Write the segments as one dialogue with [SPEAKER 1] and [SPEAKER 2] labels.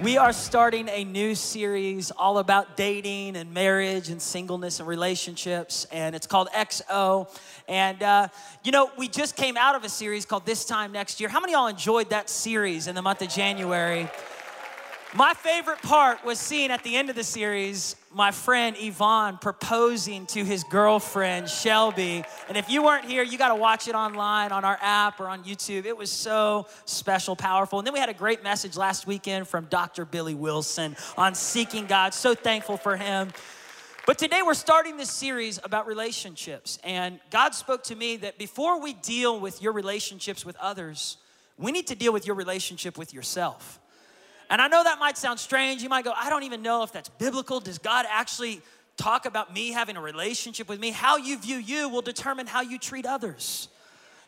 [SPEAKER 1] We are starting a new series all about dating and marriage and singleness and relationships, and it's called XO. And, uh, you know, we just came out of a series called This Time Next Year. How many of y'all enjoyed that series in the month of January? My favorite part was seeing at the end of the series my friend Yvonne proposing to his girlfriend Shelby. And if you weren't here, you got to watch it online on our app or on YouTube. It was so special, powerful. And then we had a great message last weekend from Dr. Billy Wilson on seeking God. So thankful for him. But today we're starting this series about relationships. And God spoke to me that before we deal with your relationships with others, we need to deal with your relationship with yourself. And I know that might sound strange. You might go, I don't even know if that's biblical. Does God actually talk about me having a relationship with me? How you view you will determine how you treat others.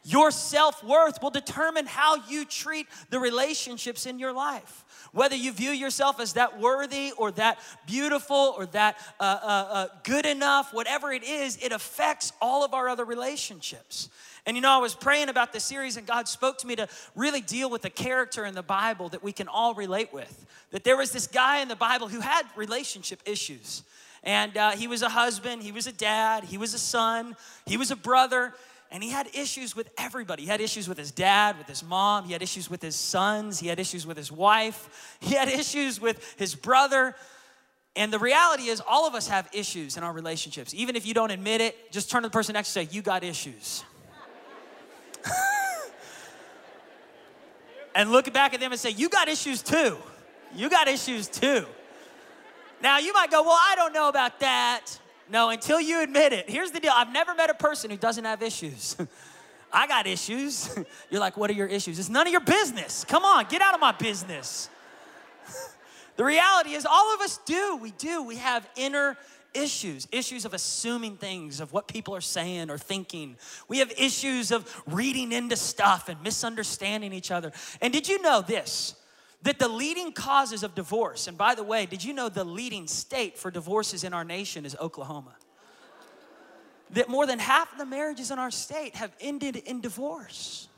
[SPEAKER 1] Your self worth will determine how you treat the relationships in your life. Whether you view yourself as that worthy or that beautiful or that uh, uh, uh, good enough, whatever it is, it affects all of our other relationships. And you know, I was praying about this series, and God spoke to me to really deal with a character in the Bible that we can all relate with. That there was this guy in the Bible who had relationship issues. And uh, he was a husband, he was a dad, he was a son, he was a brother, and he had issues with everybody. He had issues with his dad, with his mom, he had issues with his sons, he had issues with his wife, he had issues with his brother. And the reality is, all of us have issues in our relationships. Even if you don't admit it, just turn to the person next to you say, You got issues. and look back at them and say, You got issues too. You got issues too. Now, you might go, Well, I don't know about that. No, until you admit it. Here's the deal I've never met a person who doesn't have issues. I got issues. You're like, What are your issues? It's none of your business. Come on, get out of my business. the reality is, all of us do. We do. We have inner issues issues of assuming things, of what people are saying or thinking. We have issues of reading into stuff and misunderstanding each other. And did you know this? That the leading causes of divorce, and by the way, did you know the leading state for divorces in our nation is Oklahoma? That more than half of the marriages in our state have ended in divorce.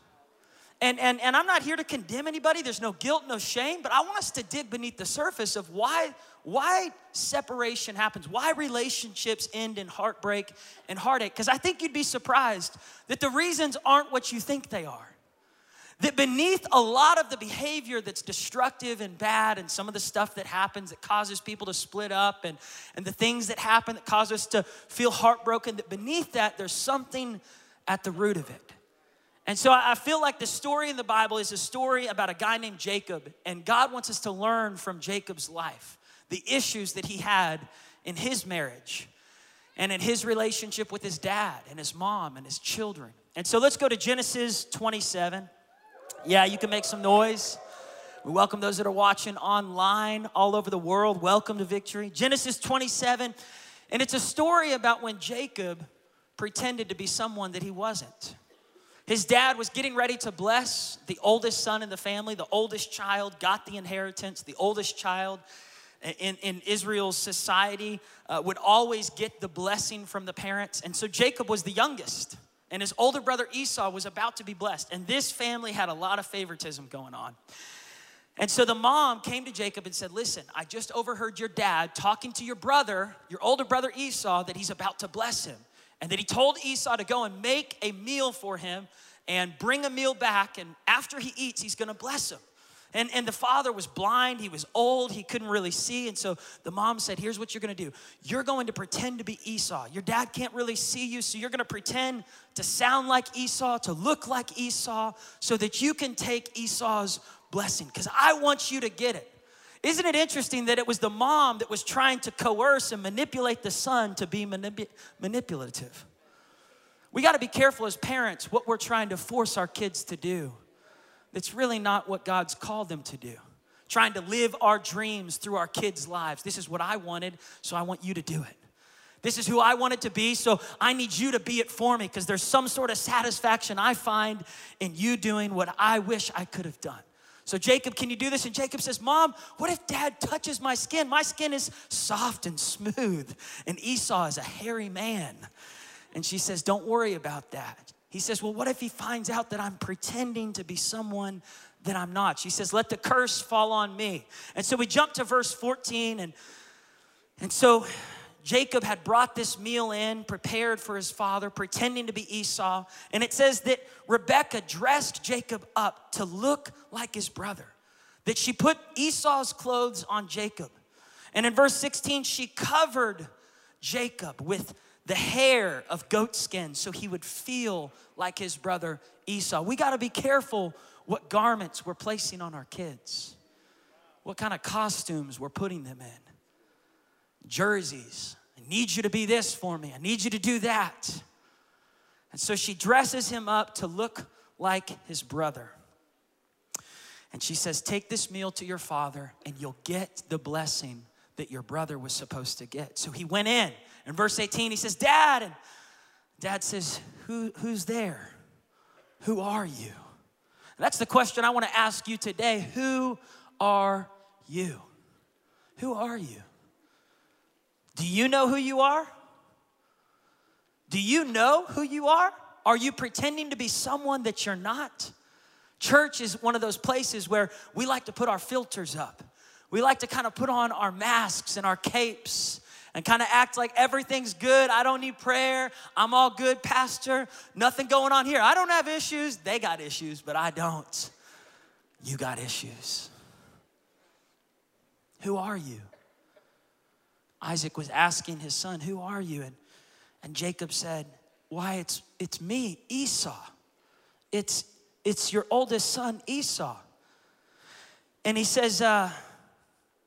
[SPEAKER 1] And, and, and I'm not here to condemn anybody. There's no guilt, no shame, but I want us to dig beneath the surface of why why separation happens, why relationships end in heartbreak and heartache. Because I think you'd be surprised that the reasons aren't what you think they are. That beneath a lot of the behavior that's destructive and bad, and some of the stuff that happens that causes people to split up, and, and the things that happen that cause us to feel heartbroken, that beneath that, there's something at the root of it. And so I feel like the story in the Bible is a story about a guy named Jacob, and God wants us to learn from Jacob's life the issues that he had in his marriage and in his relationship with his dad and his mom and his children. And so let's go to Genesis 27. Yeah, you can make some noise. We welcome those that are watching online all over the world. Welcome to victory. Genesis 27. And it's a story about when Jacob pretended to be someone that he wasn't. His dad was getting ready to bless the oldest son in the family. The oldest child got the inheritance. The oldest child in, in Israel's society uh, would always get the blessing from the parents. And so Jacob was the youngest, and his older brother Esau was about to be blessed. And this family had a lot of favoritism going on. And so the mom came to Jacob and said, Listen, I just overheard your dad talking to your brother, your older brother Esau, that he's about to bless him. And that he told Esau to go and make a meal for him and bring a meal back. And after he eats, he's gonna bless him. And, and the father was blind, he was old, he couldn't really see. And so the mom said, Here's what you're gonna do you're going to pretend to be Esau. Your dad can't really see you, so you're gonna pretend to sound like Esau, to look like Esau, so that you can take Esau's blessing, because I want you to get it. Isn't it interesting that it was the mom that was trying to coerce and manipulate the son to be manip- manipulative? We got to be careful as parents what we're trying to force our kids to do that's really not what God's called them to do. Trying to live our dreams through our kids' lives. This is what I wanted, so I want you to do it. This is who I want it to be, so I need you to be it for me because there's some sort of satisfaction I find in you doing what I wish I could have done. So, Jacob, can you do this? And Jacob says, Mom, what if dad touches my skin? My skin is soft and smooth, and Esau is a hairy man. And she says, Don't worry about that. He says, Well, what if he finds out that I'm pretending to be someone that I'm not? She says, Let the curse fall on me. And so we jump to verse 14, and, and so Jacob had brought this meal in, prepared for his father, pretending to be Esau. And it says that Rebekah dressed Jacob up to look like his brother, that she put Esau's clothes on Jacob. And in verse 16, she covered Jacob with the hair of goat skin so he would feel like his brother Esau. We got to be careful what garments we're placing on our kids, what kind of costumes we're putting them in jerseys. I need you to be this for me. I need you to do that. And so she dresses him up to look like his brother. And she says, Take this meal to your father, and you'll get the blessing that your brother was supposed to get. So he went in. In verse 18, he says, Dad. And dad says, Who, Who's there? Who are you? And that's the question I want to ask you today. Who are you? Who are you? Do you know who you are? Do you know who you are? Are you pretending to be someone that you're not? Church is one of those places where we like to put our filters up. We like to kind of put on our masks and our capes and kind of act like everything's good. I don't need prayer. I'm all good, Pastor. Nothing going on here. I don't have issues. They got issues, but I don't. You got issues. Who are you? Isaac was asking his son, Who are you? And, and Jacob said, Why, it's, it's me, Esau. It's, it's your oldest son, Esau. And he says, uh,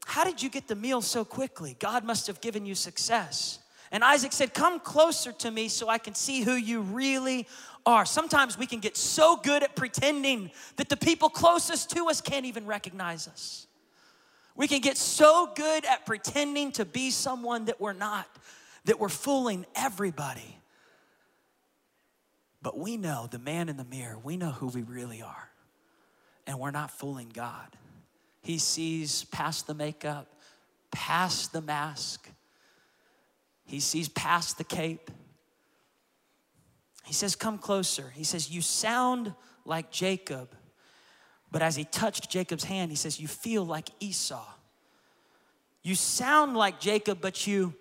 [SPEAKER 1] How did you get the meal so quickly? God must have given you success. And Isaac said, Come closer to me so I can see who you really are. Sometimes we can get so good at pretending that the people closest to us can't even recognize us. We can get so good at pretending to be someone that we're not, that we're fooling everybody. But we know the man in the mirror, we know who we really are. And we're not fooling God. He sees past the makeup, past the mask, he sees past the cape. He says, Come closer. He says, You sound like Jacob but as he touched Jacob's hand, he says, You feel like Esau. You sound like Jacob, but you,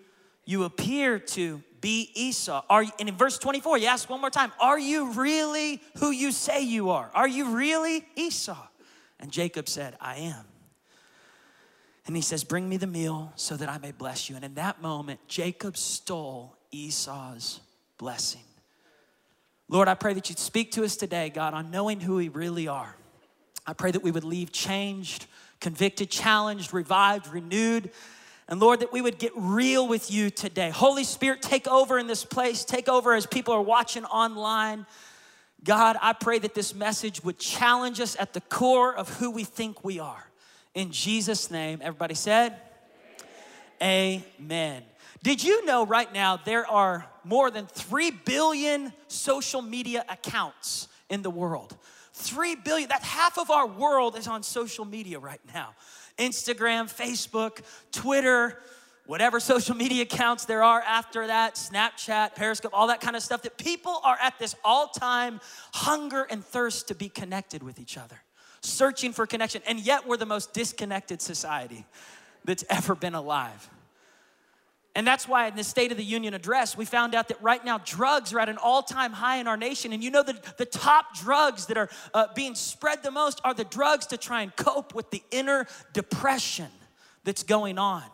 [SPEAKER 1] you appear to be Esau. Are, you, and in verse 24, he asks one more time, Are you really who you say you are? Are you really Esau? And Jacob said, I am. And he says, Bring me the meal so that I may bless you. And in that moment, Jacob stole Esau's blessing. Lord, I pray that you'd speak to us today, God, on knowing who we really are. I pray that we would leave changed, convicted, challenged, revived, renewed. And Lord, that we would get real with you today. Holy Spirit, take over in this place, take over as people are watching online. God, I pray that this message would challenge us at the core of who we think we are. In Jesus' name, everybody said, Amen. Amen. Did you know right now there are more than 3 billion social media accounts in the world? Three billion, that half of our world is on social media right now Instagram, Facebook, Twitter, whatever social media accounts there are after that, Snapchat, Periscope, all that kind of stuff, that people are at this all time hunger and thirst to be connected with each other, searching for connection. And yet we're the most disconnected society that's ever been alive. And that's why in the State of the Union address, we found out that right now drugs are at an all time high in our nation. And you know that the top drugs that are uh, being spread the most are the drugs to try and cope with the inner depression that's going on,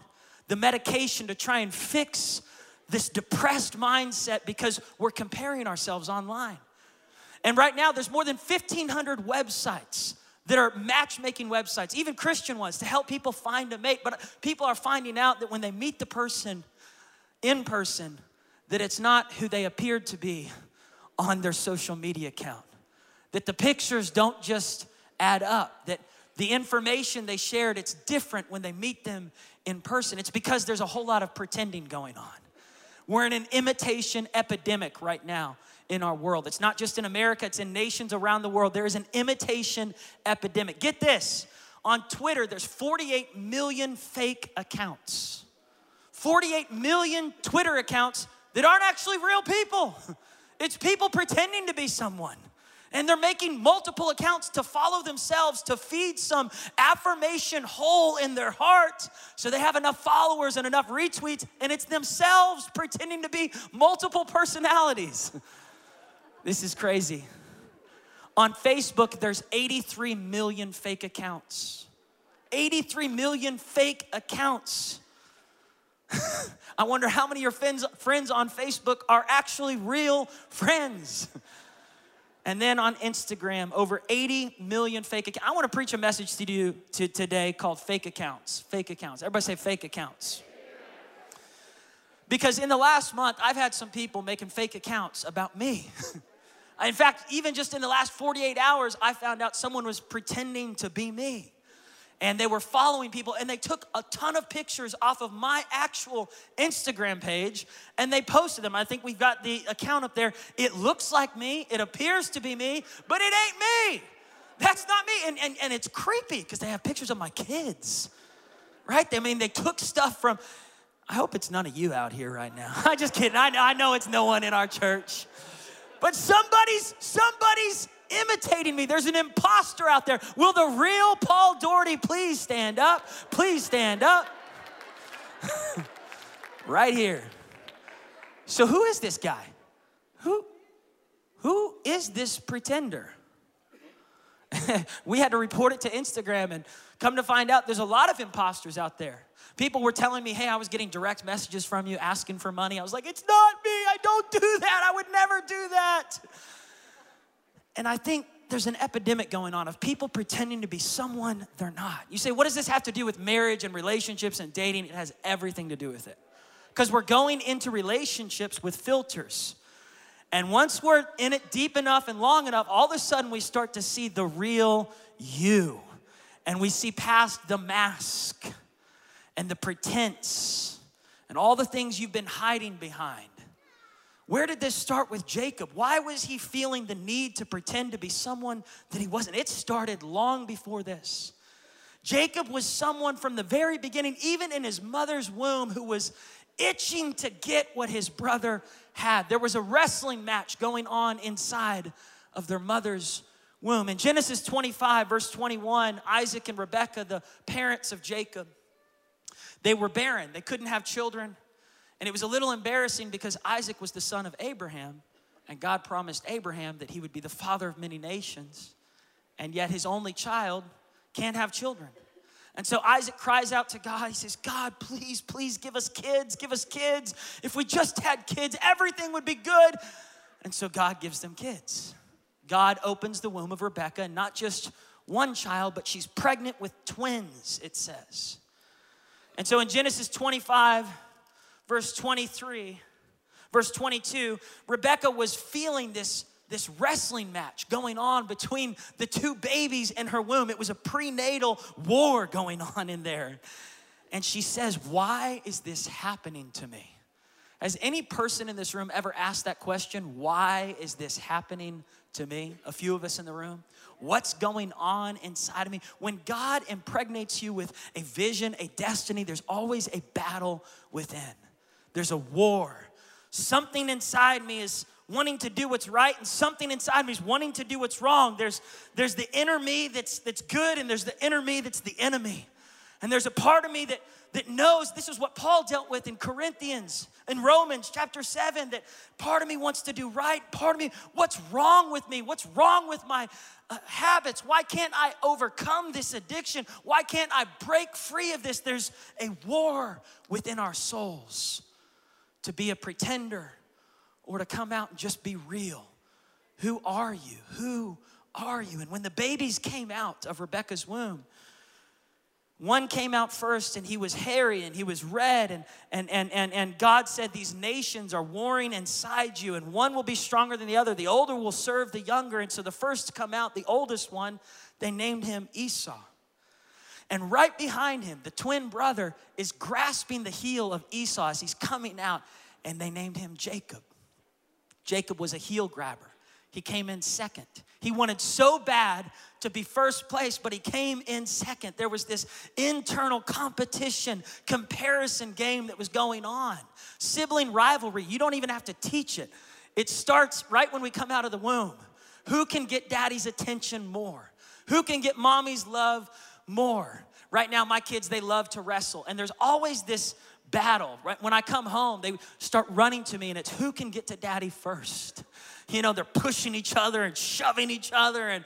[SPEAKER 1] the medication to try and fix this depressed mindset because we're comparing ourselves online. And right now, there's more than 1,500 websites that are matchmaking websites, even Christian ones, to help people find a mate. But people are finding out that when they meet the person in person, that it's not who they appeared to be on their social media account. That the pictures don't just add up, that the information they shared, it's different when they meet them in person. It's because there's a whole lot of pretending going on. We're in an imitation epidemic right now in our world. It's not just in America, it's in nations around the world. There is an imitation epidemic. Get this on Twitter, there's 48 million fake accounts. 48 million Twitter accounts that aren't actually real people. It's people pretending to be someone. And they're making multiple accounts to follow themselves, to feed some affirmation hole in their heart so they have enough followers and enough retweets, and it's themselves pretending to be multiple personalities. This is crazy. On Facebook, there's 83 million fake accounts. 83 million fake accounts. I wonder how many of your friends, on Facebook are actually real friends. And then on Instagram, over 80 million fake accounts. I want to preach a message to you to today called fake accounts. Fake accounts. Everybody say fake accounts. Because in the last month, I've had some people making fake accounts about me. In fact, even just in the last 48 hours, I found out someone was pretending to be me. And they were following people, and they took a ton of pictures off of my actual Instagram page and they posted them. I think we've got the account up there. It looks like me, it appears to be me, but it ain't me. That's not me. And, and, and it's creepy because they have pictures of my kids, right? I mean, they took stuff from, I hope it's none of you out here right now. I'm just kidding. I, I know it's no one in our church. But somebody's somebody's imitating me. There's an imposter out there. Will the real Paul Daugherty please stand up? Please stand up. right here. So who is this guy? Who who is this pretender? we had to report it to Instagram and come to find out there's a lot of imposters out there. People were telling me, hey, I was getting direct messages from you asking for money. I was like, it's not me. I don't do that. I would never do that. And I think there's an epidemic going on of people pretending to be someone they're not. You say, what does this have to do with marriage and relationships and dating? It has everything to do with it. Because we're going into relationships with filters. And once we're in it deep enough and long enough, all of a sudden we start to see the real you. And we see past the mask and the pretense and all the things you've been hiding behind. Where did this start with Jacob? Why was he feeling the need to pretend to be someone that he wasn't? It started long before this. Jacob was someone from the very beginning, even in his mother's womb, who was itching to get what his brother had. There was a wrestling match going on inside of their mother's womb. In Genesis 25, verse 21, Isaac and Rebekah, the parents of Jacob, they were barren. They couldn't have children. And it was a little embarrassing because Isaac was the son of Abraham, and God promised Abraham that he would be the father of many nations. And yet his only child can't have children. And so Isaac cries out to God. He says, God, please, please give us kids, give us kids. If we just had kids, everything would be good. And so God gives them kids. God opens the womb of Rebecca, and not just one child, but she's pregnant with twins, it says. And so in Genesis 25, verse 23, verse 22, Rebecca was feeling this this wrestling match going on between the two babies in her womb. It was a prenatal war going on in there. And she says, Why is this happening to me? Has any person in this room ever asked that question? Why is this happening to me? A few of us in the room. What's going on inside of me? When God impregnates you with a vision, a destiny, there's always a battle within. There's a war. Something inside me is wanting to do what's right and something inside me is wanting to do what's wrong. There's, there's the inner me that's, that's good and there's the inner me that's the enemy. And there's a part of me that, that knows this is what Paul dealt with in Corinthians, in Romans chapter 7, that part of me wants to do right. Part of me, what's wrong with me? What's wrong with my uh, habits? Why can't I overcome this addiction? Why can't I break free of this? There's a war within our souls to be a pretender or to come out and just be real. Who are you? Who are you? And when the babies came out of Rebecca's womb, one came out first and he was hairy and he was red and, and, and, and, and god said these nations are warring inside you and one will be stronger than the other the older will serve the younger and so the first to come out the oldest one they named him esau and right behind him the twin brother is grasping the heel of esau as he's coming out and they named him Jacob. Jacob was a heel grabber. He came in second. He wanted so bad to be first place, but he came in second. There was this internal competition, comparison game that was going on. Sibling rivalry, you don't even have to teach it. It starts right when we come out of the womb. Who can get daddy's attention more? Who can get mommy's love more? Right now, my kids, they love to wrestle, and there's always this battle. Right? When I come home, they start running to me, and it's who can get to daddy first. You know, they're pushing each other and shoving each other, and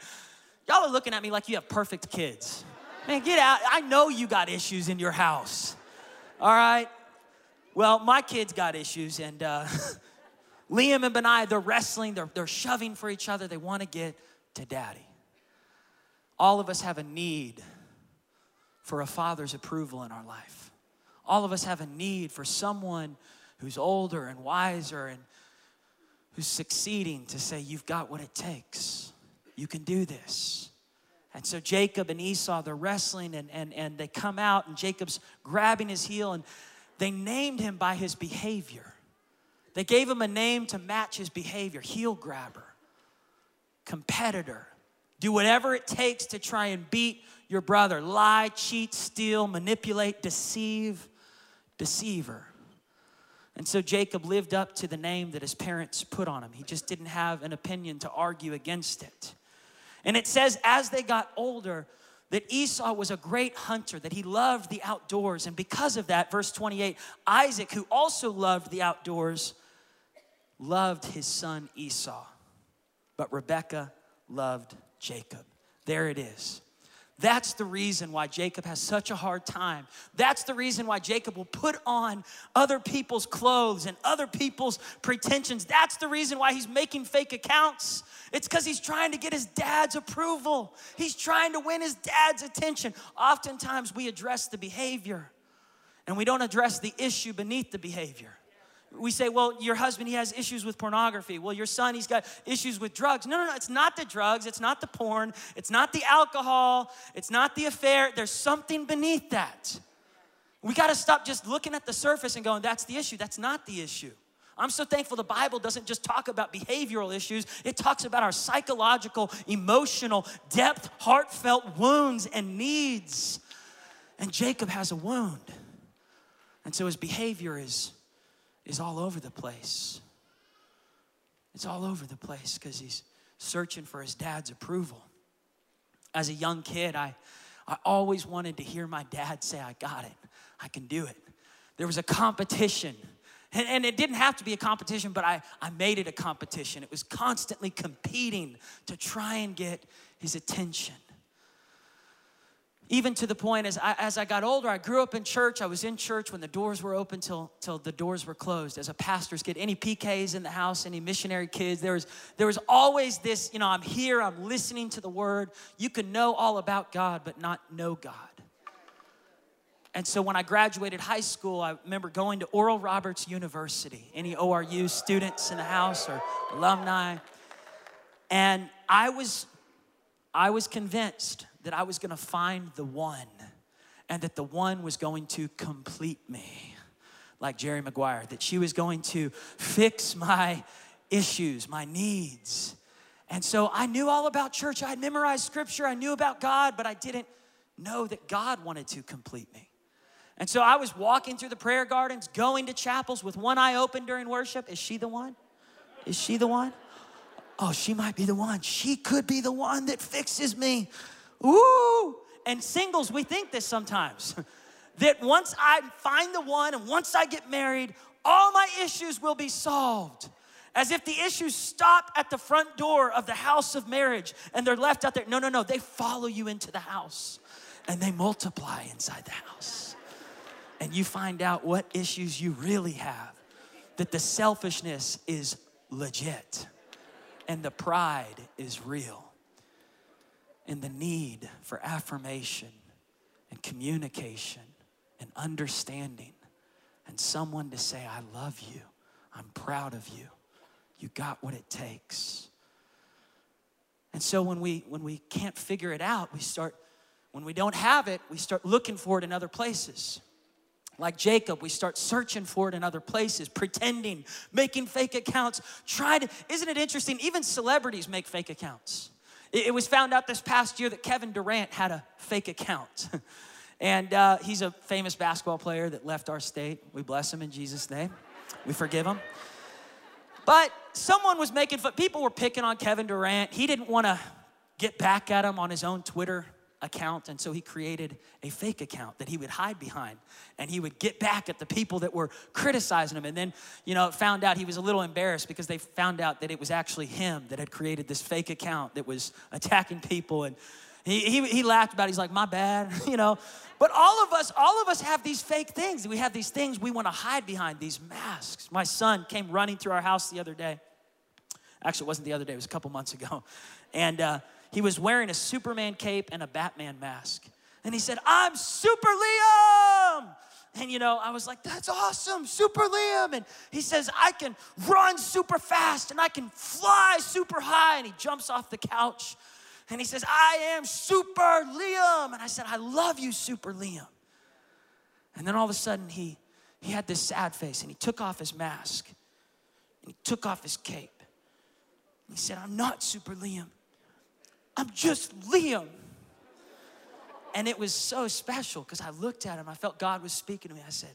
[SPEAKER 1] y'all are looking at me like you have perfect kids. Man, get out. I know you got issues in your house. All right? Well, my kids got issues, and uh, Liam and Benai, they're wrestling, they're, they're shoving for each other. They want to get to daddy. All of us have a need for a father's approval in our life. All of us have a need for someone who's older and wiser and who's succeeding to say, You've got what it takes. You can do this. And so Jacob and Esau, they're wrestling and, and, and they come out, and Jacob's grabbing his heel, and they named him by his behavior. They gave him a name to match his behavior heel grabber, competitor. Do whatever it takes to try and beat your brother. Lie, cheat, steal, manipulate, deceive, deceiver. And so Jacob lived up to the name that his parents put on him. He just didn't have an opinion to argue against it. And it says, as they got older, that Esau was a great hunter, that he loved the outdoors. And because of that, verse 28, Isaac, who also loved the outdoors, loved his son Esau. But Rebekah loved Jacob. There it is. That's the reason why Jacob has such a hard time. That's the reason why Jacob will put on other people's clothes and other people's pretensions. That's the reason why he's making fake accounts. It's because he's trying to get his dad's approval, he's trying to win his dad's attention. Oftentimes, we address the behavior and we don't address the issue beneath the behavior we say, well, your husband, he has issues with pornography. Well, your son, he's got issues with drugs. No, no, no, it's not the drugs, it's not the porn, it's not the alcohol, it's not the affair. There's something beneath that. We got to stop just looking at the surface and going, that's the issue. That's not the issue. I'm so thankful the Bible doesn't just talk about behavioral issues, it talks about our psychological, emotional, depth, heartfelt wounds and needs. And Jacob has a wound. And so his behavior is is all over the place. It's all over the place because he's searching for his dad's approval. As a young kid, I, I always wanted to hear my dad say, I got it, I can do it. There was a competition. And, and it didn't have to be a competition, but I, I made it a competition. It was constantly competing to try and get his attention even to the point as I, as I got older, I grew up in church. I was in church when the doors were open till, till the doors were closed. As a pastor's kid, any PKs in the house, any missionary kids, there was, there was always this, you know, I'm here, I'm listening to the word. You can know all about God, but not know God. And so when I graduated high school, I remember going to Oral Roberts University. Any ORU students in the house or alumni? And I was, I was convinced that I was gonna find the one and that the one was going to complete me, like Jerry Maguire, that she was going to fix my issues, my needs. And so I knew all about church. I had memorized scripture. I knew about God, but I didn't know that God wanted to complete me. And so I was walking through the prayer gardens, going to chapels with one eye open during worship. Is she the one? Is she the one? Oh, she might be the one. She could be the one that fixes me. Ooh. And singles, we think this sometimes that once I find the one and once I get married, all my issues will be solved. As if the issues stop at the front door of the house of marriage and they're left out there. No, no, no. They follow you into the house and they multiply inside the house. And you find out what issues you really have. That the selfishness is legit and the pride is real in the need for affirmation and communication and understanding and someone to say, I love you, I'm proud of you, you got what it takes. And so when we when we can't figure it out, we start when we don't have it, we start looking for it in other places. like Jacob, we start searching for it in other places, pretending, making fake accounts, trying to. Isn't it interesting? Even celebrities make fake accounts. It, was found out this past year that Kevin Durant had a fake account. and uh, he's a famous basketball player that left our state. We bless him in Jesus' name, we forgive him. But someone was making fun, people were picking on Kevin Durant. He didn't want to get back at him on his own Twitter account. And so he created a fake account that he would hide behind. And he would get back at the people that were criticizing him. And then, you know, found out he was a little embarrassed because they found out that it was actually him that had created this fake account that was attacking people. And he, he, he laughed about it. He's like, my bad, you know. But all of us, all of us have these fake things. We have these things we want to hide behind, these masks. My son came running through our house the other day. Actually, it wasn't the other day, it was a couple months ago. And uh, he was wearing a Superman cape and a Batman mask. And he said, I'm Super Liam. And you know, I was like, that's awesome, Super Liam. And he says, I can run super fast and I can fly super high. And he jumps off the couch and he says, I am Super Liam. And I said, I love you, Super Liam. And then all of a sudden, he, he had this sad face and he took off his mask and he took off his cape. And he said, I'm not Super Liam. I'm just Liam. And it was so special because I looked at him, I felt God was speaking to me. I said,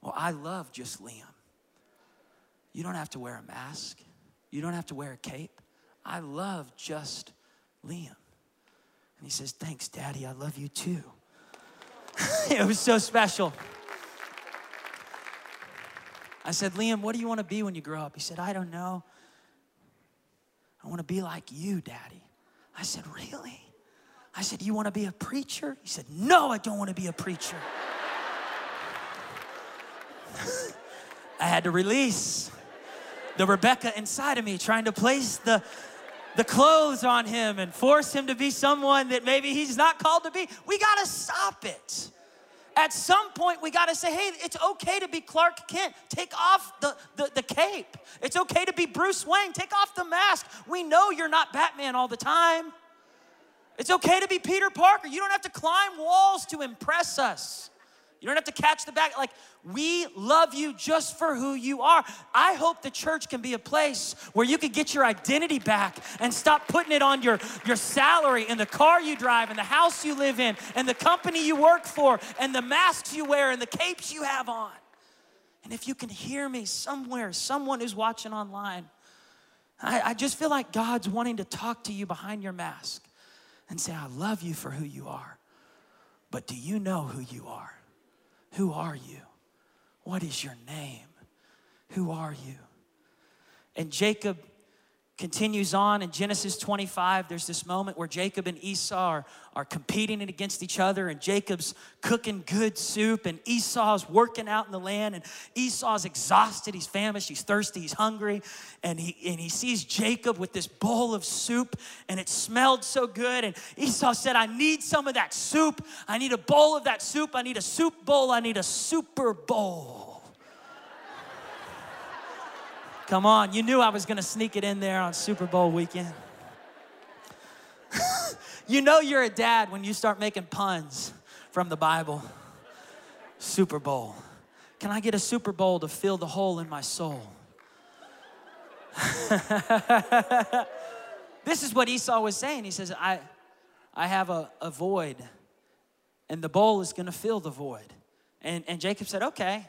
[SPEAKER 1] Well, I love just Liam. You don't have to wear a mask, you don't have to wear a cape. I love just Liam. And he says, Thanks, Daddy, I love you too. it was so special. I said, Liam, what do you want to be when you grow up? He said, I don't know. I want to be like you, Daddy. I said, Really? I said, You want to be a preacher? He said, No, I don't want to be a preacher. I had to release the Rebecca inside of me trying to place the, the clothes on him and force him to be someone that maybe he's not called to be. We got to stop it. At some point, we got to say, hey, it's okay to be Clark Kent. Take off the, the, the, cape. It's okay to be Bruce Wayne. Take off the mask. We know you're not Batman all the time. It's okay to be Peter Parker. You don't have to climb walls to impress us. You don't have to catch the back. Like, we love you just for who you are. I hope the church can be a place where you can get your identity back and stop putting it on your, your salary and the car you drive and the house you live in and the company you work for and the masks you wear and the capes you have on. And if you can hear me somewhere, someone who's watching online, I, I just feel like God's wanting to talk to you behind your mask and say, I love you for who you are. But do you know who you are? Who are you? What is your name? Who are you? And Jacob continues on in Genesis 25. There's this moment where Jacob and Esau are, are competing against each other, and Jacob's cooking good soup, and Esau's working out in the land, and Esau's exhausted, he's famished, he's thirsty, he's hungry, and he, and he sees Jacob with this bowl of soup, and it smelled so good. And Esau said, I need some of that soup. I need a bowl of that soup. I need a soup bowl. I need a super bowl. Come on, you knew I was gonna sneak it in there on Super Bowl weekend. you know you're a dad when you start making puns from the Bible. Super Bowl. Can I get a Super Bowl to fill the hole in my soul? this is what Esau was saying. He says, I, I have a, a void, and the bowl is gonna fill the void. And, and Jacob said, Okay,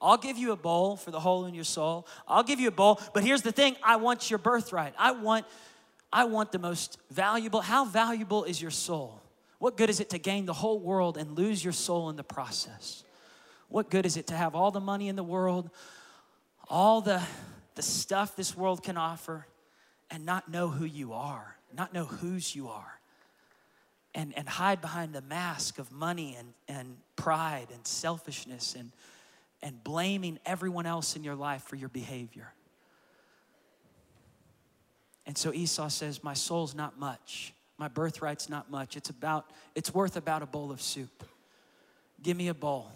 [SPEAKER 1] I'll give you a bowl for the hole in your soul. I'll give you a bowl, but here's the thing I want your birthright. I want I want the most valuable. How valuable is your soul? What good is it to gain the whole world and lose your soul in the process? What good is it to have all the money in the world, all the, the stuff this world can offer, and not know who you are, not know whose you are, and, and hide behind the mask of money and, and pride and selfishness and and blaming everyone else in your life for your behavior. And so Esau says, My soul's not much. My birthright's not much. It's about, it's worth about a bowl of soup. Give me a bowl.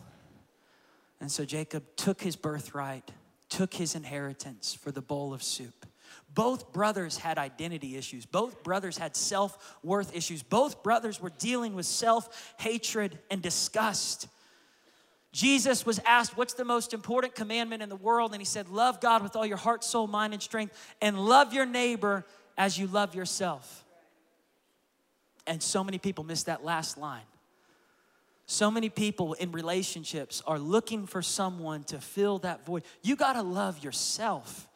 [SPEAKER 1] And so Jacob took his birthright, took his inheritance for the bowl of soup. Both brothers had identity issues. Both brothers had self worth issues. Both brothers were dealing with self hatred and disgust. Jesus was asked, What's the most important commandment in the world? And he said, Love God with all your heart, soul, mind, and strength, and love your neighbor as you love yourself. And so many people miss that last line. So many people in relationships are looking for someone to fill that void. You gotta love yourself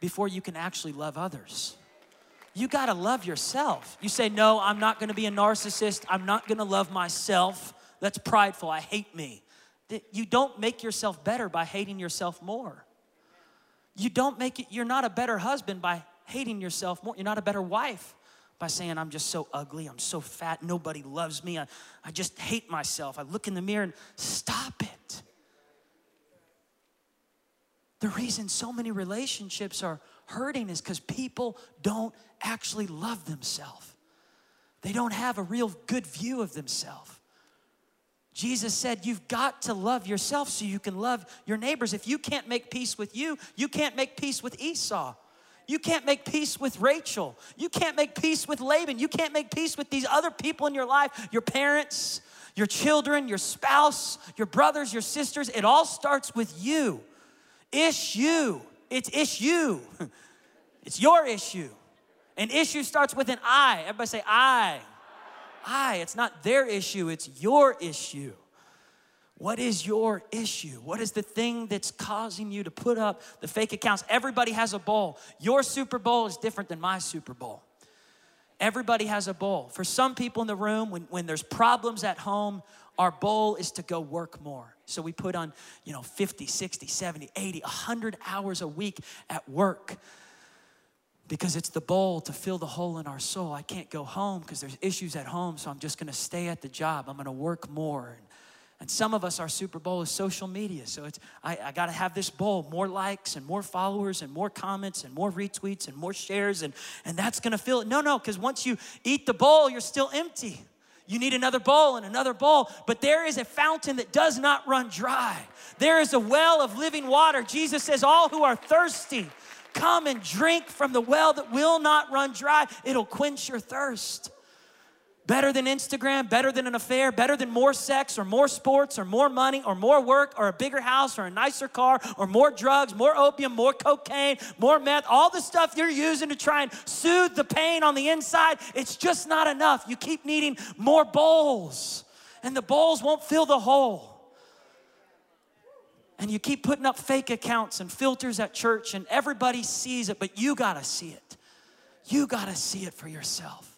[SPEAKER 1] before you can actually love others. You gotta love yourself. You say, No, I'm not gonna be a narcissist. I'm not gonna love myself. That's prideful. I hate me. That you don't make yourself better by hating yourself more. You don't make it, you're not a better husband by hating yourself more. You're not a better wife by saying, I'm just so ugly, I'm so fat, nobody loves me, I, I just hate myself. I look in the mirror and stop it. The reason so many relationships are hurting is because people don't actually love themselves. They don't have a real good view of themselves. Jesus said, You've got to love yourself so you can love your neighbors. If you can't make peace with you, you can't make peace with Esau. You can't make peace with Rachel. You can't make peace with Laban. You can't make peace with these other people in your life, your parents, your children, your spouse, your brothers, your sisters. It all starts with you. Issue. It's issue. It's your issue. An issue starts with an I. Everybody say I. I. It's not their issue, it's your issue. What is your issue? What is the thing that's causing you to put up the fake accounts? Everybody has a bowl. Your Super Bowl is different than my Super Bowl. Everybody has a bowl. For some people in the room, when, when there's problems at home, our bowl is to go work more. So we put on, you know, 50, 60, 70, 80, 100 hours a week at work because it's the bowl to fill the hole in our soul. I can't go home because there's issues at home, so I'm just gonna stay at the job. I'm gonna work more. And and some of us, our Super Bowl is social media. So it's, I, I got to have this bowl, more likes and more followers and more comments and more retweets and more shares. And, and that's going to fill it. No, no, because once you eat the bowl, you're still empty. You need another bowl and another bowl. But there is a fountain that does not run dry. There is a well of living water. Jesus says, All who are thirsty, come and drink from the well that will not run dry. It'll quench your thirst. Better than Instagram, better than an affair, better than more sex or more sports or more money or more work or a bigger house or a nicer car or more drugs, more opium, more cocaine, more meth, all the stuff you're using to try and soothe the pain on the inside. It's just not enough. You keep needing more bowls, and the bowls won't fill the hole. And you keep putting up fake accounts and filters at church, and everybody sees it, but you gotta see it. You gotta see it for yourself.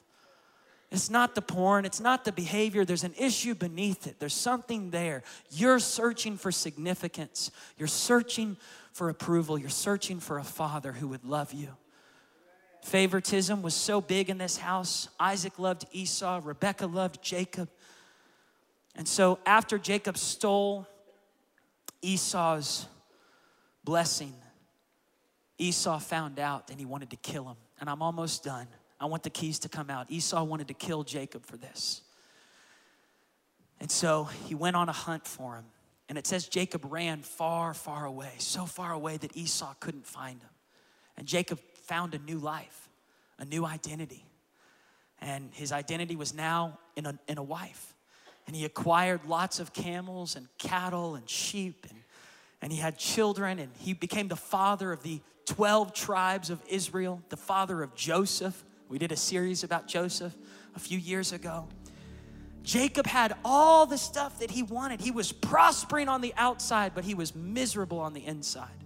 [SPEAKER 1] It's not the porn, it's not the behavior. There's an issue beneath it. There's something there. You're searching for significance, you're searching for approval, you're searching for a father who would love you. Favoritism was so big in this house. Isaac loved Esau, Rebekah loved Jacob. And so after Jacob stole Esau's blessing, Esau found out and he wanted to kill him. And I'm almost done. I want the keys to come out. Esau wanted to kill Jacob for this. And so he went on a hunt for him. And it says Jacob ran far, far away, so far away that Esau couldn't find him. And Jacob found a new life, a new identity. And his identity was now in a, in a wife. And he acquired lots of camels and cattle and sheep. And, and he had children. And he became the father of the 12 tribes of Israel, the father of Joseph, we did a series about Joseph a few years ago. Jacob had all the stuff that he wanted. He was prospering on the outside, but he was miserable on the inside.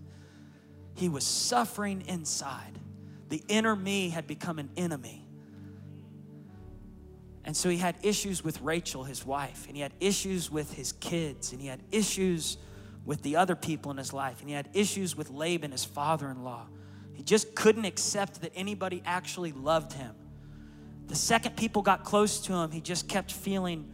[SPEAKER 1] He was suffering inside. The inner me had become an enemy. And so he had issues with Rachel, his wife, and he had issues with his kids, and he had issues with the other people in his life, and he had issues with Laban, his father in law. He just couldn't accept that anybody actually loved him. The second people got close to him, he just kept feeling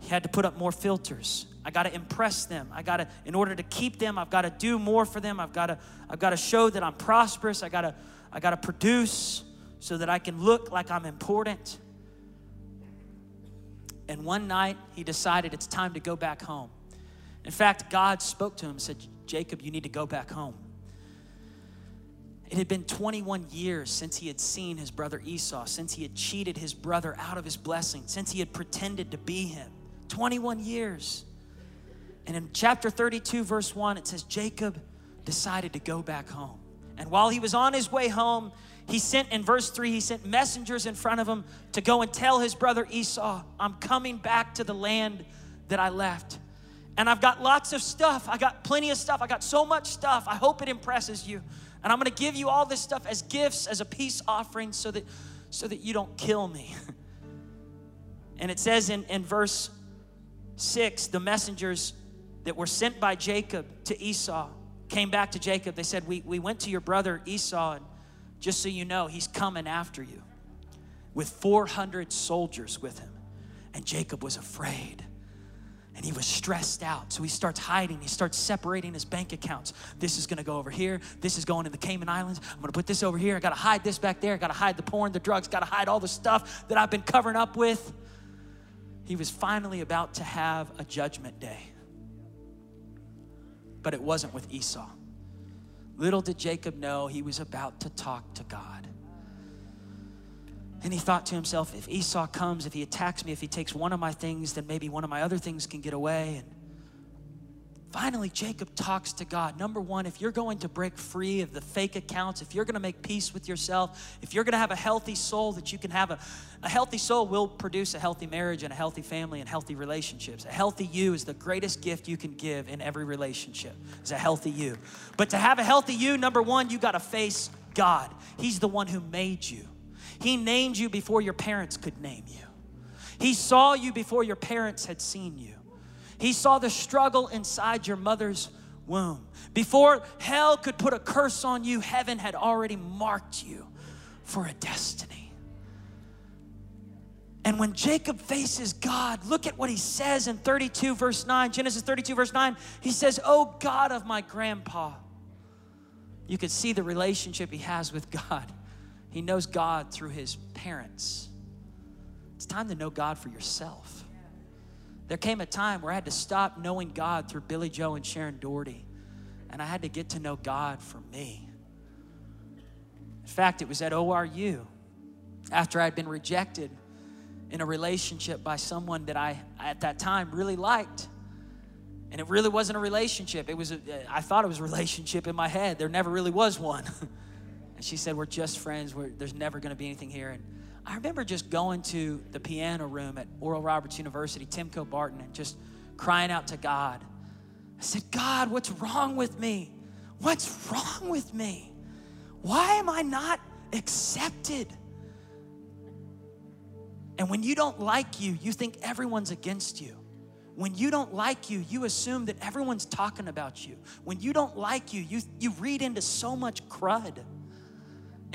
[SPEAKER 1] he had to put up more filters. I got to impress them. I got to in order to keep them, I've got to do more for them. I've got to I've got to show that I'm prosperous. I got to I got to produce so that I can look like I'm important. And one night he decided it's time to go back home. In fact, God spoke to him and said, "Jacob, you need to go back home." It had been 21 years since he had seen his brother Esau, since he had cheated his brother out of his blessing, since he had pretended to be him. 21 years. And in chapter 32, verse 1, it says, Jacob decided to go back home. And while he was on his way home, he sent, in verse 3, he sent messengers in front of him to go and tell his brother Esau, I'm coming back to the land that I left. And I've got lots of stuff. I got plenty of stuff. I got so much stuff. I hope it impresses you. And I'm going to give you all this stuff as gifts, as a peace offering, so that, so that you don't kill me. and it says in, in verse 6 the messengers that were sent by Jacob to Esau came back to Jacob. They said, We, we went to your brother Esau, and just so you know, he's coming after you with 400 soldiers with him. And Jacob was afraid and he was stressed out. So he starts hiding. He starts separating his bank accounts. This is going to go over here. This is going in the Cayman Islands. I'm going to put this over here. I got to hide this back there. I got to hide the porn, the drugs, got to hide all the stuff that I've been covering up with. He was finally about to have a judgment day. But it wasn't with Esau. Little did Jacob know he was about to talk to God. And he thought to himself, if Esau comes, if he attacks me, if he takes one of my things, then maybe one of my other things can get away. And finally, Jacob talks to God. Number one, if you're going to break free of the fake accounts, if you're going to make peace with yourself, if you're going to have a healthy soul, that you can have a, a healthy soul will produce a healthy marriage and a healthy family and healthy relationships. A healthy you is the greatest gift you can give in every relationship, is a healthy you. But to have a healthy you, number one, you got to face God. He's the one who made you. He named you before your parents could name you. He saw you before your parents had seen you. He saw the struggle inside your mother's womb. Before hell could put a curse on you, heaven had already marked you for a destiny. And when Jacob faces God, look at what he says in 32, verse 9. Genesis 32, verse 9. He says, Oh God of my grandpa. You could see the relationship he has with God. He knows God through his parents. It's time to know God for yourself. There came a time where I had to stop knowing God through Billy Joe and Sharon Daugherty, and I had to get to know God for me. In fact, it was at ORU after I'd been rejected in a relationship by someone that I, at that time, really liked. And it really wasn't a relationship. It was a, I thought it was a relationship in my head. There never really was one. And she said, We're just friends. We're, there's never going to be anything here. And I remember just going to the piano room at Oral Roberts University, Timko Barton, and just crying out to God. I said, God, what's wrong with me? What's wrong with me? Why am I not accepted? And when you don't like you, you think everyone's against you. When you don't like you, you assume that everyone's talking about you. When you don't like you, you, you read into so much crud.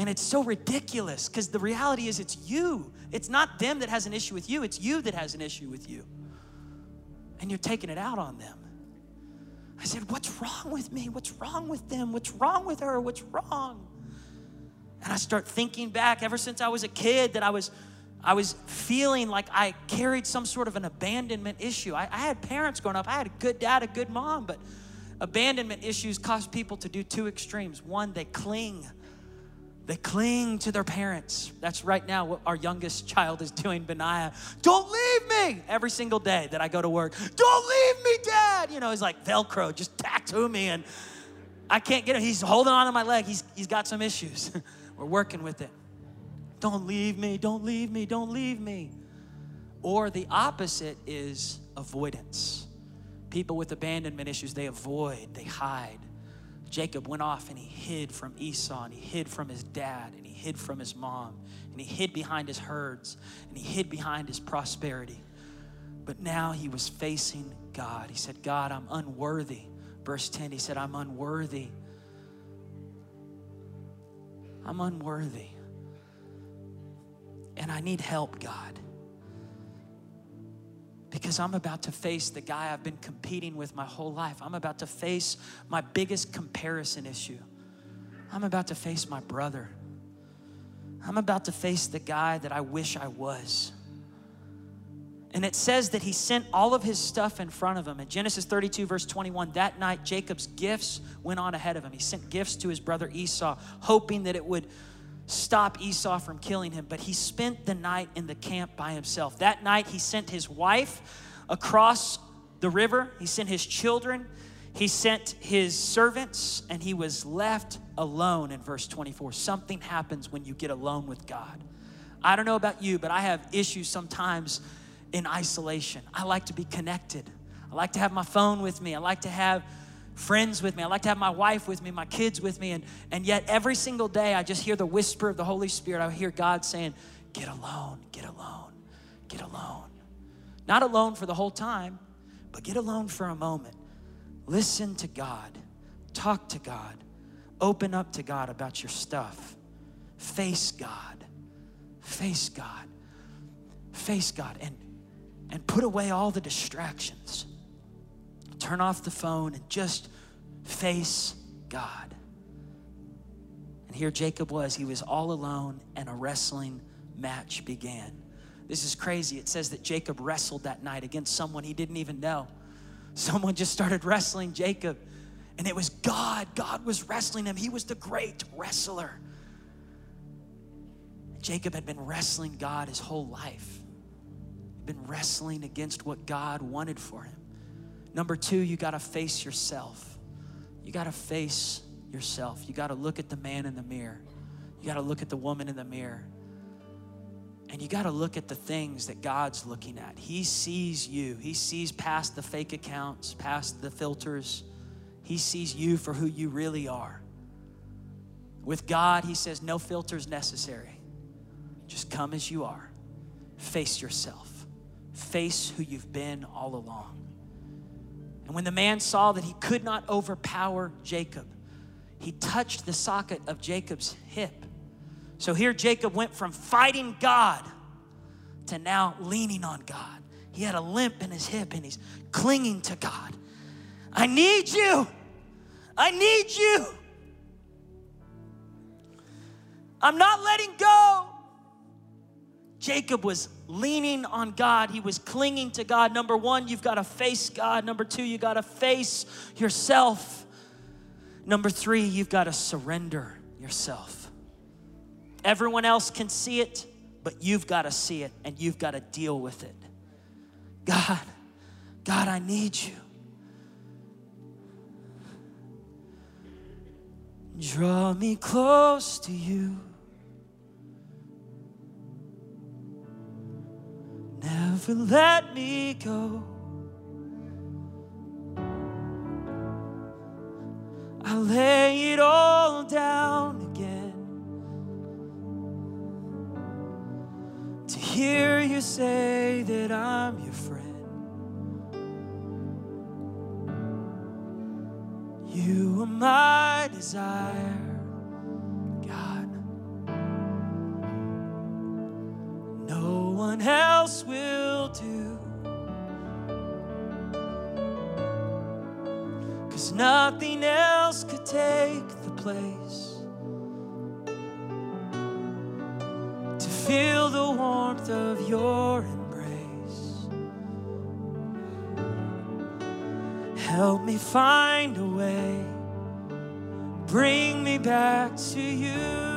[SPEAKER 1] And it's so ridiculous because the reality is it's you. It's not them that has an issue with you, it's you that has an issue with you. And you're taking it out on them. I said, What's wrong with me? What's wrong with them? What's wrong with her? What's wrong? And I start thinking back ever since I was a kid that I was I was feeling like I carried some sort of an abandonment issue. I, I had parents growing up. I had a good dad, a good mom, but abandonment issues cause people to do two extremes. One, they cling they cling to their parents. That's right now what our youngest child is doing, Benaiah. Don't leave me every single day that I go to work. Don't leave me, Dad. You know, he's like Velcro, just tattoo me, and I can't get him. He's holding on to my leg. He's, he's got some issues. We're working with it. Don't leave me, don't leave me, don't leave me. Or the opposite is avoidance. People with abandonment issues, they avoid, they hide. Jacob went off and he hid from Esau and he hid from his dad and he hid from his mom and he hid behind his herds and he hid behind his prosperity. But now he was facing God. He said, God, I'm unworthy. Verse 10, he said, I'm unworthy. I'm unworthy. And I need help, God because I'm about to face the guy I've been competing with my whole life. I'm about to face my biggest comparison issue. I'm about to face my brother. I'm about to face the guy that I wish I was. And it says that he sent all of his stuff in front of him. In Genesis 32, verse 21, that night Jacob's gifts went on ahead of him. He sent gifts to his brother Esau, hoping that it would stop Esau from killing him, but he spent the night in the camp by himself. That night, he sent his wife across the river, he sent his children, he sent his servants, and he was left alone in verse 24. Something happens when you get alone with God. I don't know about you, but I have issues sometimes in isolation. I like to be connected. I like to have my phone with me. I like to have friends with me. I like to have my wife with me, my kids with me. And, and yet, every single day, I just hear the whisper of the Holy Spirit. I hear God saying, Get alone, get alone, get alone. Not alone for the whole time, but get alone for a moment. Listen to God, talk to God, open up to God about your stuff. Face God, face God, face God, and, and put away all the distractions turn off the phone and just face God. And here Jacob was. He was all alone, and a wrestling match began. This is crazy. It says that Jacob wrestled that night against someone he didn't even know. Someone just started wrestling Jacob, and it was God. God was wrestling him. He was the great wrestler. Jacob had been wrestling God his whole life, been wrestling against what God wanted for him. Number two, you got to face yourself. You got to face yourself. You got to look at the man in the mirror. You got to look at the woman in the mirror. And you got to look at the things that God's looking at. He sees you, He sees past the fake accounts, past the filters. He sees you for who you really are. With God, He says, no filters necessary. Just come as you are. Face yourself, face who you've been all along. And when the man saw that he could not overpower Jacob, he touched the socket of Jacob's hip. So here Jacob went from fighting God to now leaning on God. He had a limp in his hip and he's clinging to God. I need you. I need you. I'm not letting go. Jacob was leaning on God. He was clinging to God. Number one, you've got to face God. Number two, you got to face yourself. Number three, you've got to surrender yourself. Everyone else can see it, but you've got to see it and you've got to deal with it. God, God, I need you. Draw me close to you. Never let me go. I lay it all down again to hear you say that I'm your friend. You are my desire. Take the place to feel the warmth of your embrace. Help me find a way, bring me back to you.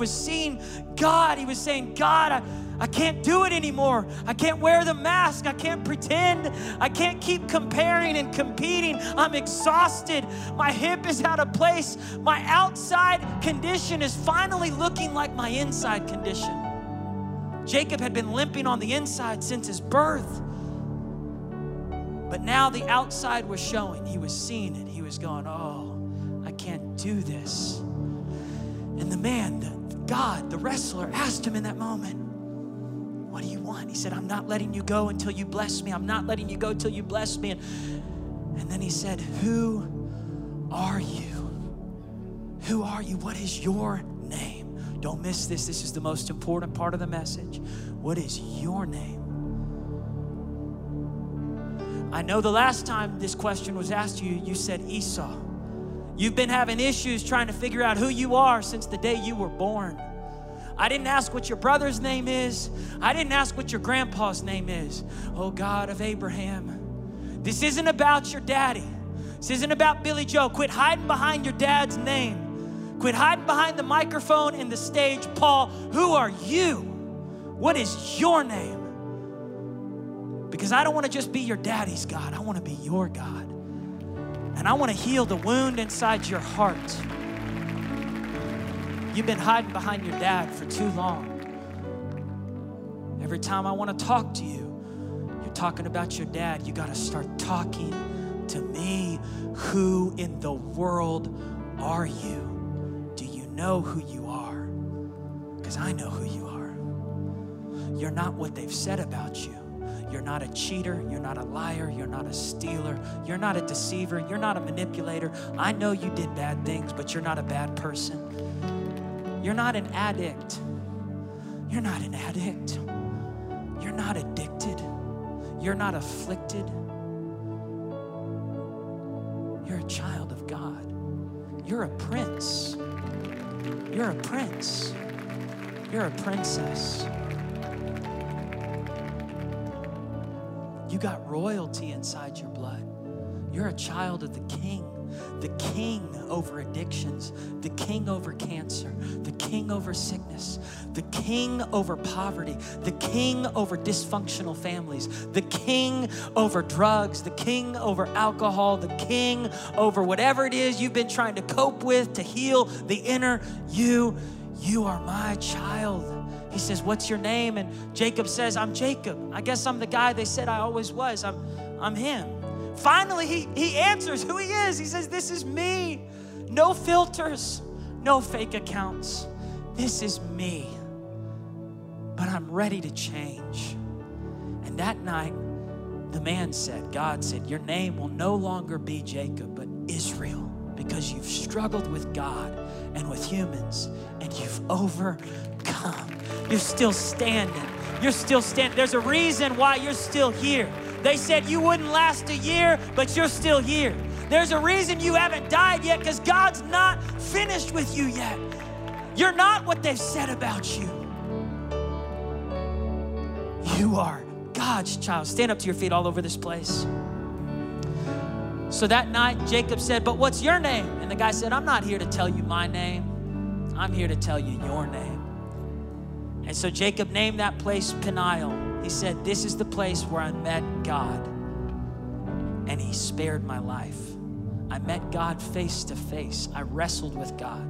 [SPEAKER 1] Was seeing God. He was saying, God, I, I can't do it anymore. I can't wear the mask. I can't pretend. I can't keep comparing and competing. I'm exhausted. My hip is out of place. My outside condition is finally looking like my inside condition. Jacob had been limping on the inside since his birth. But now the outside was showing. He was seeing it. He was going, Oh, I can't do this. And the man, God, the wrestler, asked him in that moment, What do you want? He said, I'm not letting you go until you bless me. I'm not letting you go until you bless me. And, and then he said, Who are you? Who are you? What is your name? Don't miss this. This is the most important part of the message. What is your name? I know the last time this question was asked you, you said Esau. You've been having issues trying to figure out who you are since the day you were born. I didn't ask what your brother's name is. I didn't ask what your grandpa's name is. Oh God of Abraham. This isn't about your daddy. This isn't about Billy Joe. Quit hiding behind your dad's name. Quit hiding behind the microphone and the stage. Paul, who are you? What is your name? Because I don't want to just be your daddy's God, I want to be your God. And I want to heal the wound inside your heart. You've been hiding behind your dad for too long. Every time I want to talk to you, you're talking about your dad. You got to start talking to me. Who in the world are you? Do you know who you are? Because I know who you are. You're not what they've said about you. You're not a cheater. You're not a liar. You're not a stealer. You're not a deceiver. You're not a manipulator. I know you did bad things, but you're not a bad person. You're not an addict. You're not an addict. You're not addicted. You're not afflicted. You're a child of God. You're a prince. You're a prince. You're a princess. You got royalty inside your blood. You're a child of the king, the king over addictions, the king over cancer, the king over sickness, the king over poverty, the king over dysfunctional families, the king over drugs, the king over alcohol, the king over whatever it is you've been trying to cope with to heal the inner you. You are my child. He says, What's your name? And Jacob says, I'm Jacob. I guess I'm the guy they said I always was. I'm, I'm him. Finally, he, he answers who he is. He says, This is me. No filters, no fake accounts. This is me. But I'm ready to change. And that night, the man said, God said, Your name will no longer be Jacob, but Israel, because you've struggled with God and with humans and you've overcome. You're still standing. You're still standing. There's a reason why you're still here. They said you wouldn't last a year, but you're still here. There's a reason you haven't died yet because God's not finished with you yet. You're not what they've said about you. You are God's child. Stand up to your feet all over this place. So that night, Jacob said, But what's your name? And the guy said, I'm not here to tell you my name, I'm here to tell you your name. And so Jacob named that place Peniel. He said, This is the place where I met God, and He spared my life. I met God face to face, I wrestled with God.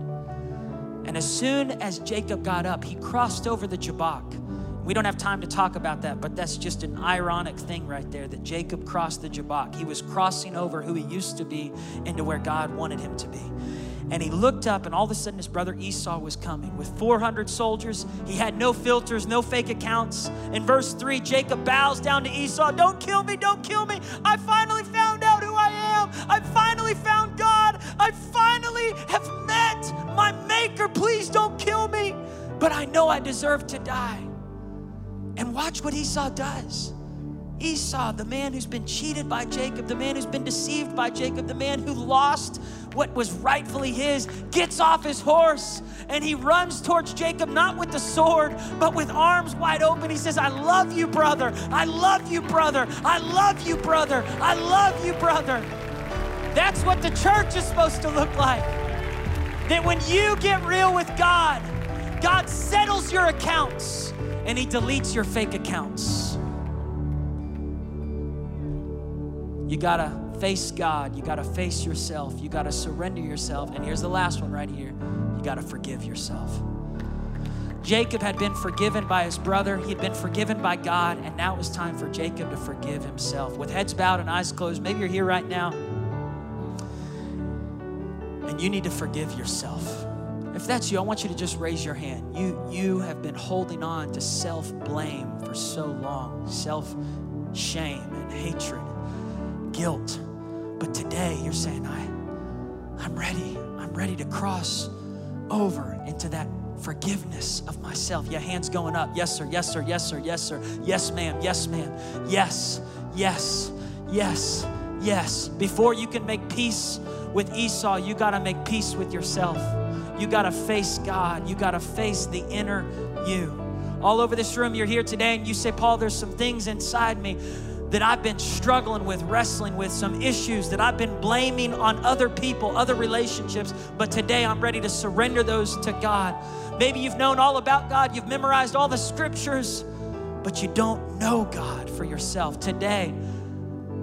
[SPEAKER 1] And as soon as Jacob got up, he crossed over the Jabbok. We don't have time to talk about that, but that's just an ironic thing right there that Jacob crossed the Jabbok. He was crossing over who he used to be into where God wanted him to be. And he looked up, and all of a sudden, his brother Esau was coming with 400 soldiers. He had no filters, no fake accounts. In verse 3, Jacob bows down to Esau Don't kill me, don't kill me. I finally found out who I am. I finally found God. I finally have met my Maker. Please don't kill me. But I know I deserve to die. And watch what Esau does. Esau, the man who's been cheated by Jacob, the man who's been deceived by Jacob, the man who lost what was rightfully his, gets off his horse and he runs towards Jacob, not with the sword, but with arms wide open. He says, I love you, brother. I love you, brother. I love you, brother. I love you, brother. That's what the church is supposed to look like. That when you get real with God, God settles your accounts and He deletes your fake accounts. You gotta face God. You gotta face yourself. You gotta surrender yourself. And here's the last one right here you gotta forgive yourself. Jacob had been forgiven by his brother, he'd been forgiven by God, and now it was time for Jacob to forgive himself. With heads bowed and eyes closed, maybe you're here right now and you need to forgive yourself. If that's you, I want you to just raise your hand. You, you have been holding on to self blame for so long, self shame and hatred, guilt. But today you're saying, I, I'm ready. I'm ready to cross over into that forgiveness of myself. Yeah, hands going up. Yes, sir. Yes, sir. Yes, sir. Yes, sir. Yes, ma'am. Yes, ma'am. Yes, yes, yes, yes. Before you can make peace with Esau, you got to make peace with yourself. You got to face God. You got to face the inner you. All over this room, you're here today and you say, Paul, there's some things inside me that I've been struggling with, wrestling with, some issues that I've been blaming on other people, other relationships, but today I'm ready to surrender those to God. Maybe you've known all about God, you've memorized all the scriptures, but you don't know God for yourself. Today,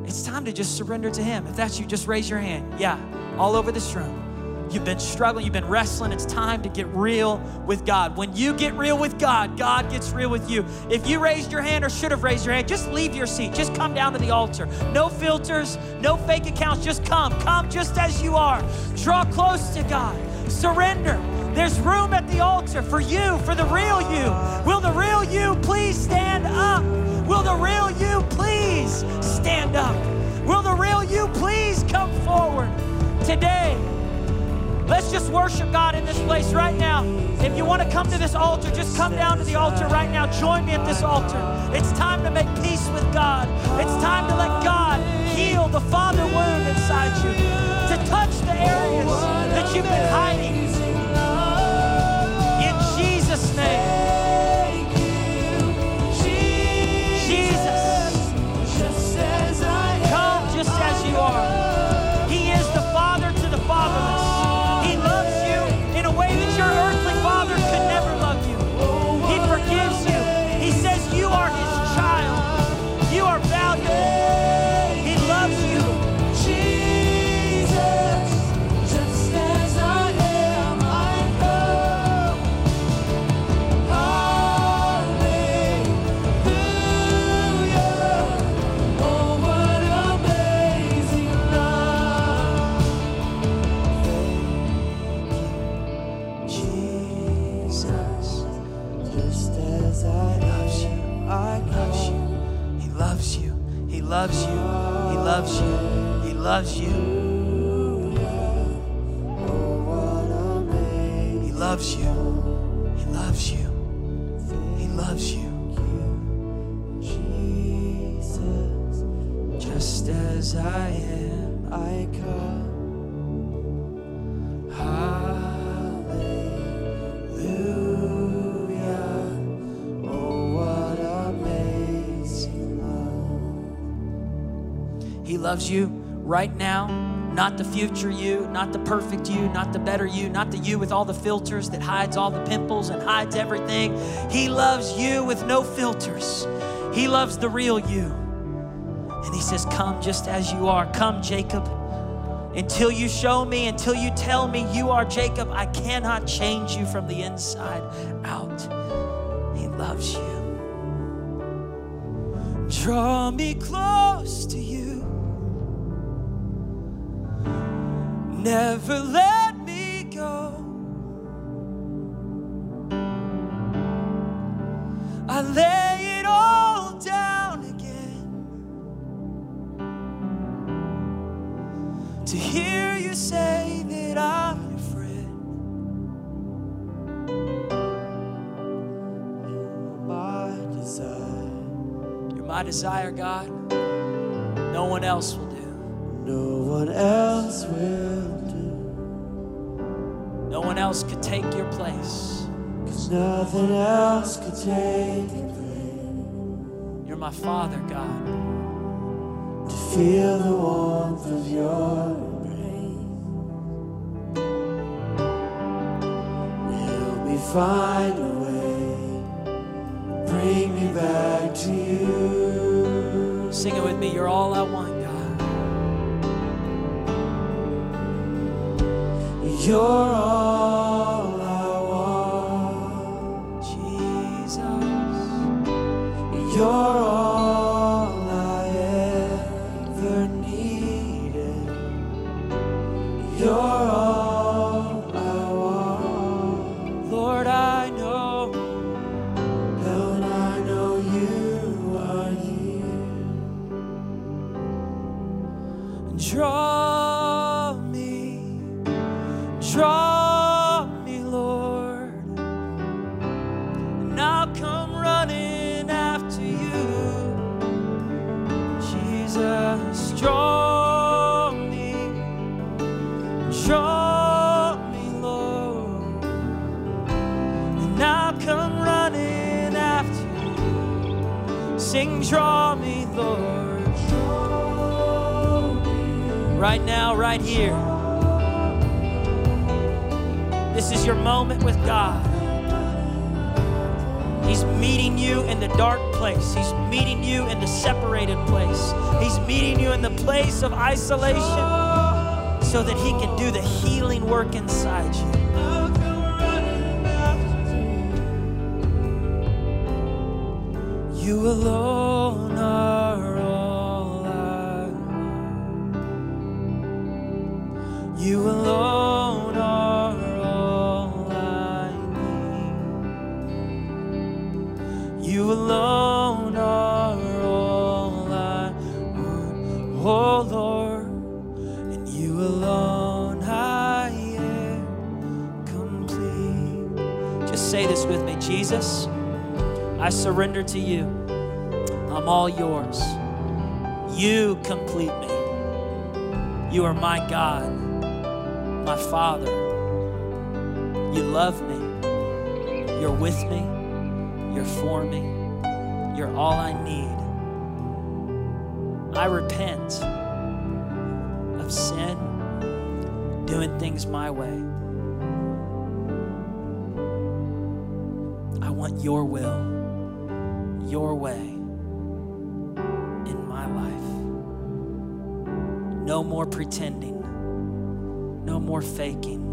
[SPEAKER 1] it's time to just surrender to Him. If that's you, just raise your hand. Yeah, all over this room. You've been struggling, you've been wrestling. It's time to get real with God. When you get real with God, God gets real with you. If you raised your hand or should have raised your hand, just leave your seat. Just come down to the altar. No filters, no fake accounts. Just come. Come just as you are. Draw close to God. Surrender. There's room at the altar for you, for the real you. Will the real you please stand up? Will the real you please stand up? Will the real you please come forward today? Let's just worship God in this place right now. If you want to come to this altar, just come down to the altar right now. Join me at this altar. It's time to make peace with God. It's time to let God heal the father wound inside you, to touch the areas that you've been hiding. In Jesus' name. Loves you. He loves you. Loves you right now, not the future you, not the perfect you, not the better you, not the you with all the filters that hides all the pimples and hides everything. He loves you with no filters. He loves the real you. And he says, Come just as you are. Come, Jacob. Until you show me, until you tell me you are Jacob, I cannot change you from the inside out. He loves you. Draw me close to you. Never let me go. I lay it all down again to hear you say that I'm your friend. You're My desire. You're my desire, God. No one else will do.
[SPEAKER 2] No one else will
[SPEAKER 1] one else could take your place.
[SPEAKER 2] Cause nothing else could take your
[SPEAKER 1] You're my Father, God.
[SPEAKER 2] to feel the warmth of your embrace. Help me find a way, bring me back to you.
[SPEAKER 1] Sing it with me. You're all I want, God.
[SPEAKER 2] You're all
[SPEAKER 1] Right here. This is your moment with God. He's meeting you in the dark place. He's meeting you in the separated place. He's meeting you in the place of isolation so that He can do the healing work inside you. You alone Alone are all I want. Oh Lord, you alone I am complete. Just say this with me Jesus, I surrender to you. I'm all yours. You complete me. You are my God, my Father. You love me. You're with me. You're for me. You're all I need. I repent of sin, doing things my way. I want your will, your way in my life. No more pretending, no more faking.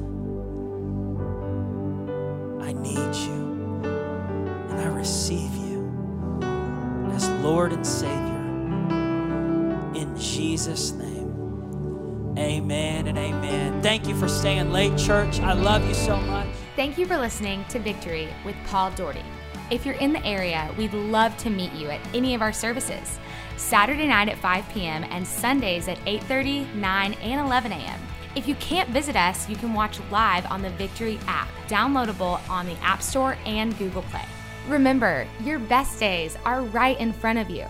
[SPEAKER 1] For staying late, church. I love you so much.
[SPEAKER 3] Thank you for listening to Victory with Paul Daugherty. If you're in the area, we'd love to meet you at any of our services. Saturday night at 5 p.m. and Sundays at 8:30, 9, and 11 a.m. If you can't visit us, you can watch live on the Victory app, downloadable on the App Store and Google Play. Remember, your best days are right in front of you.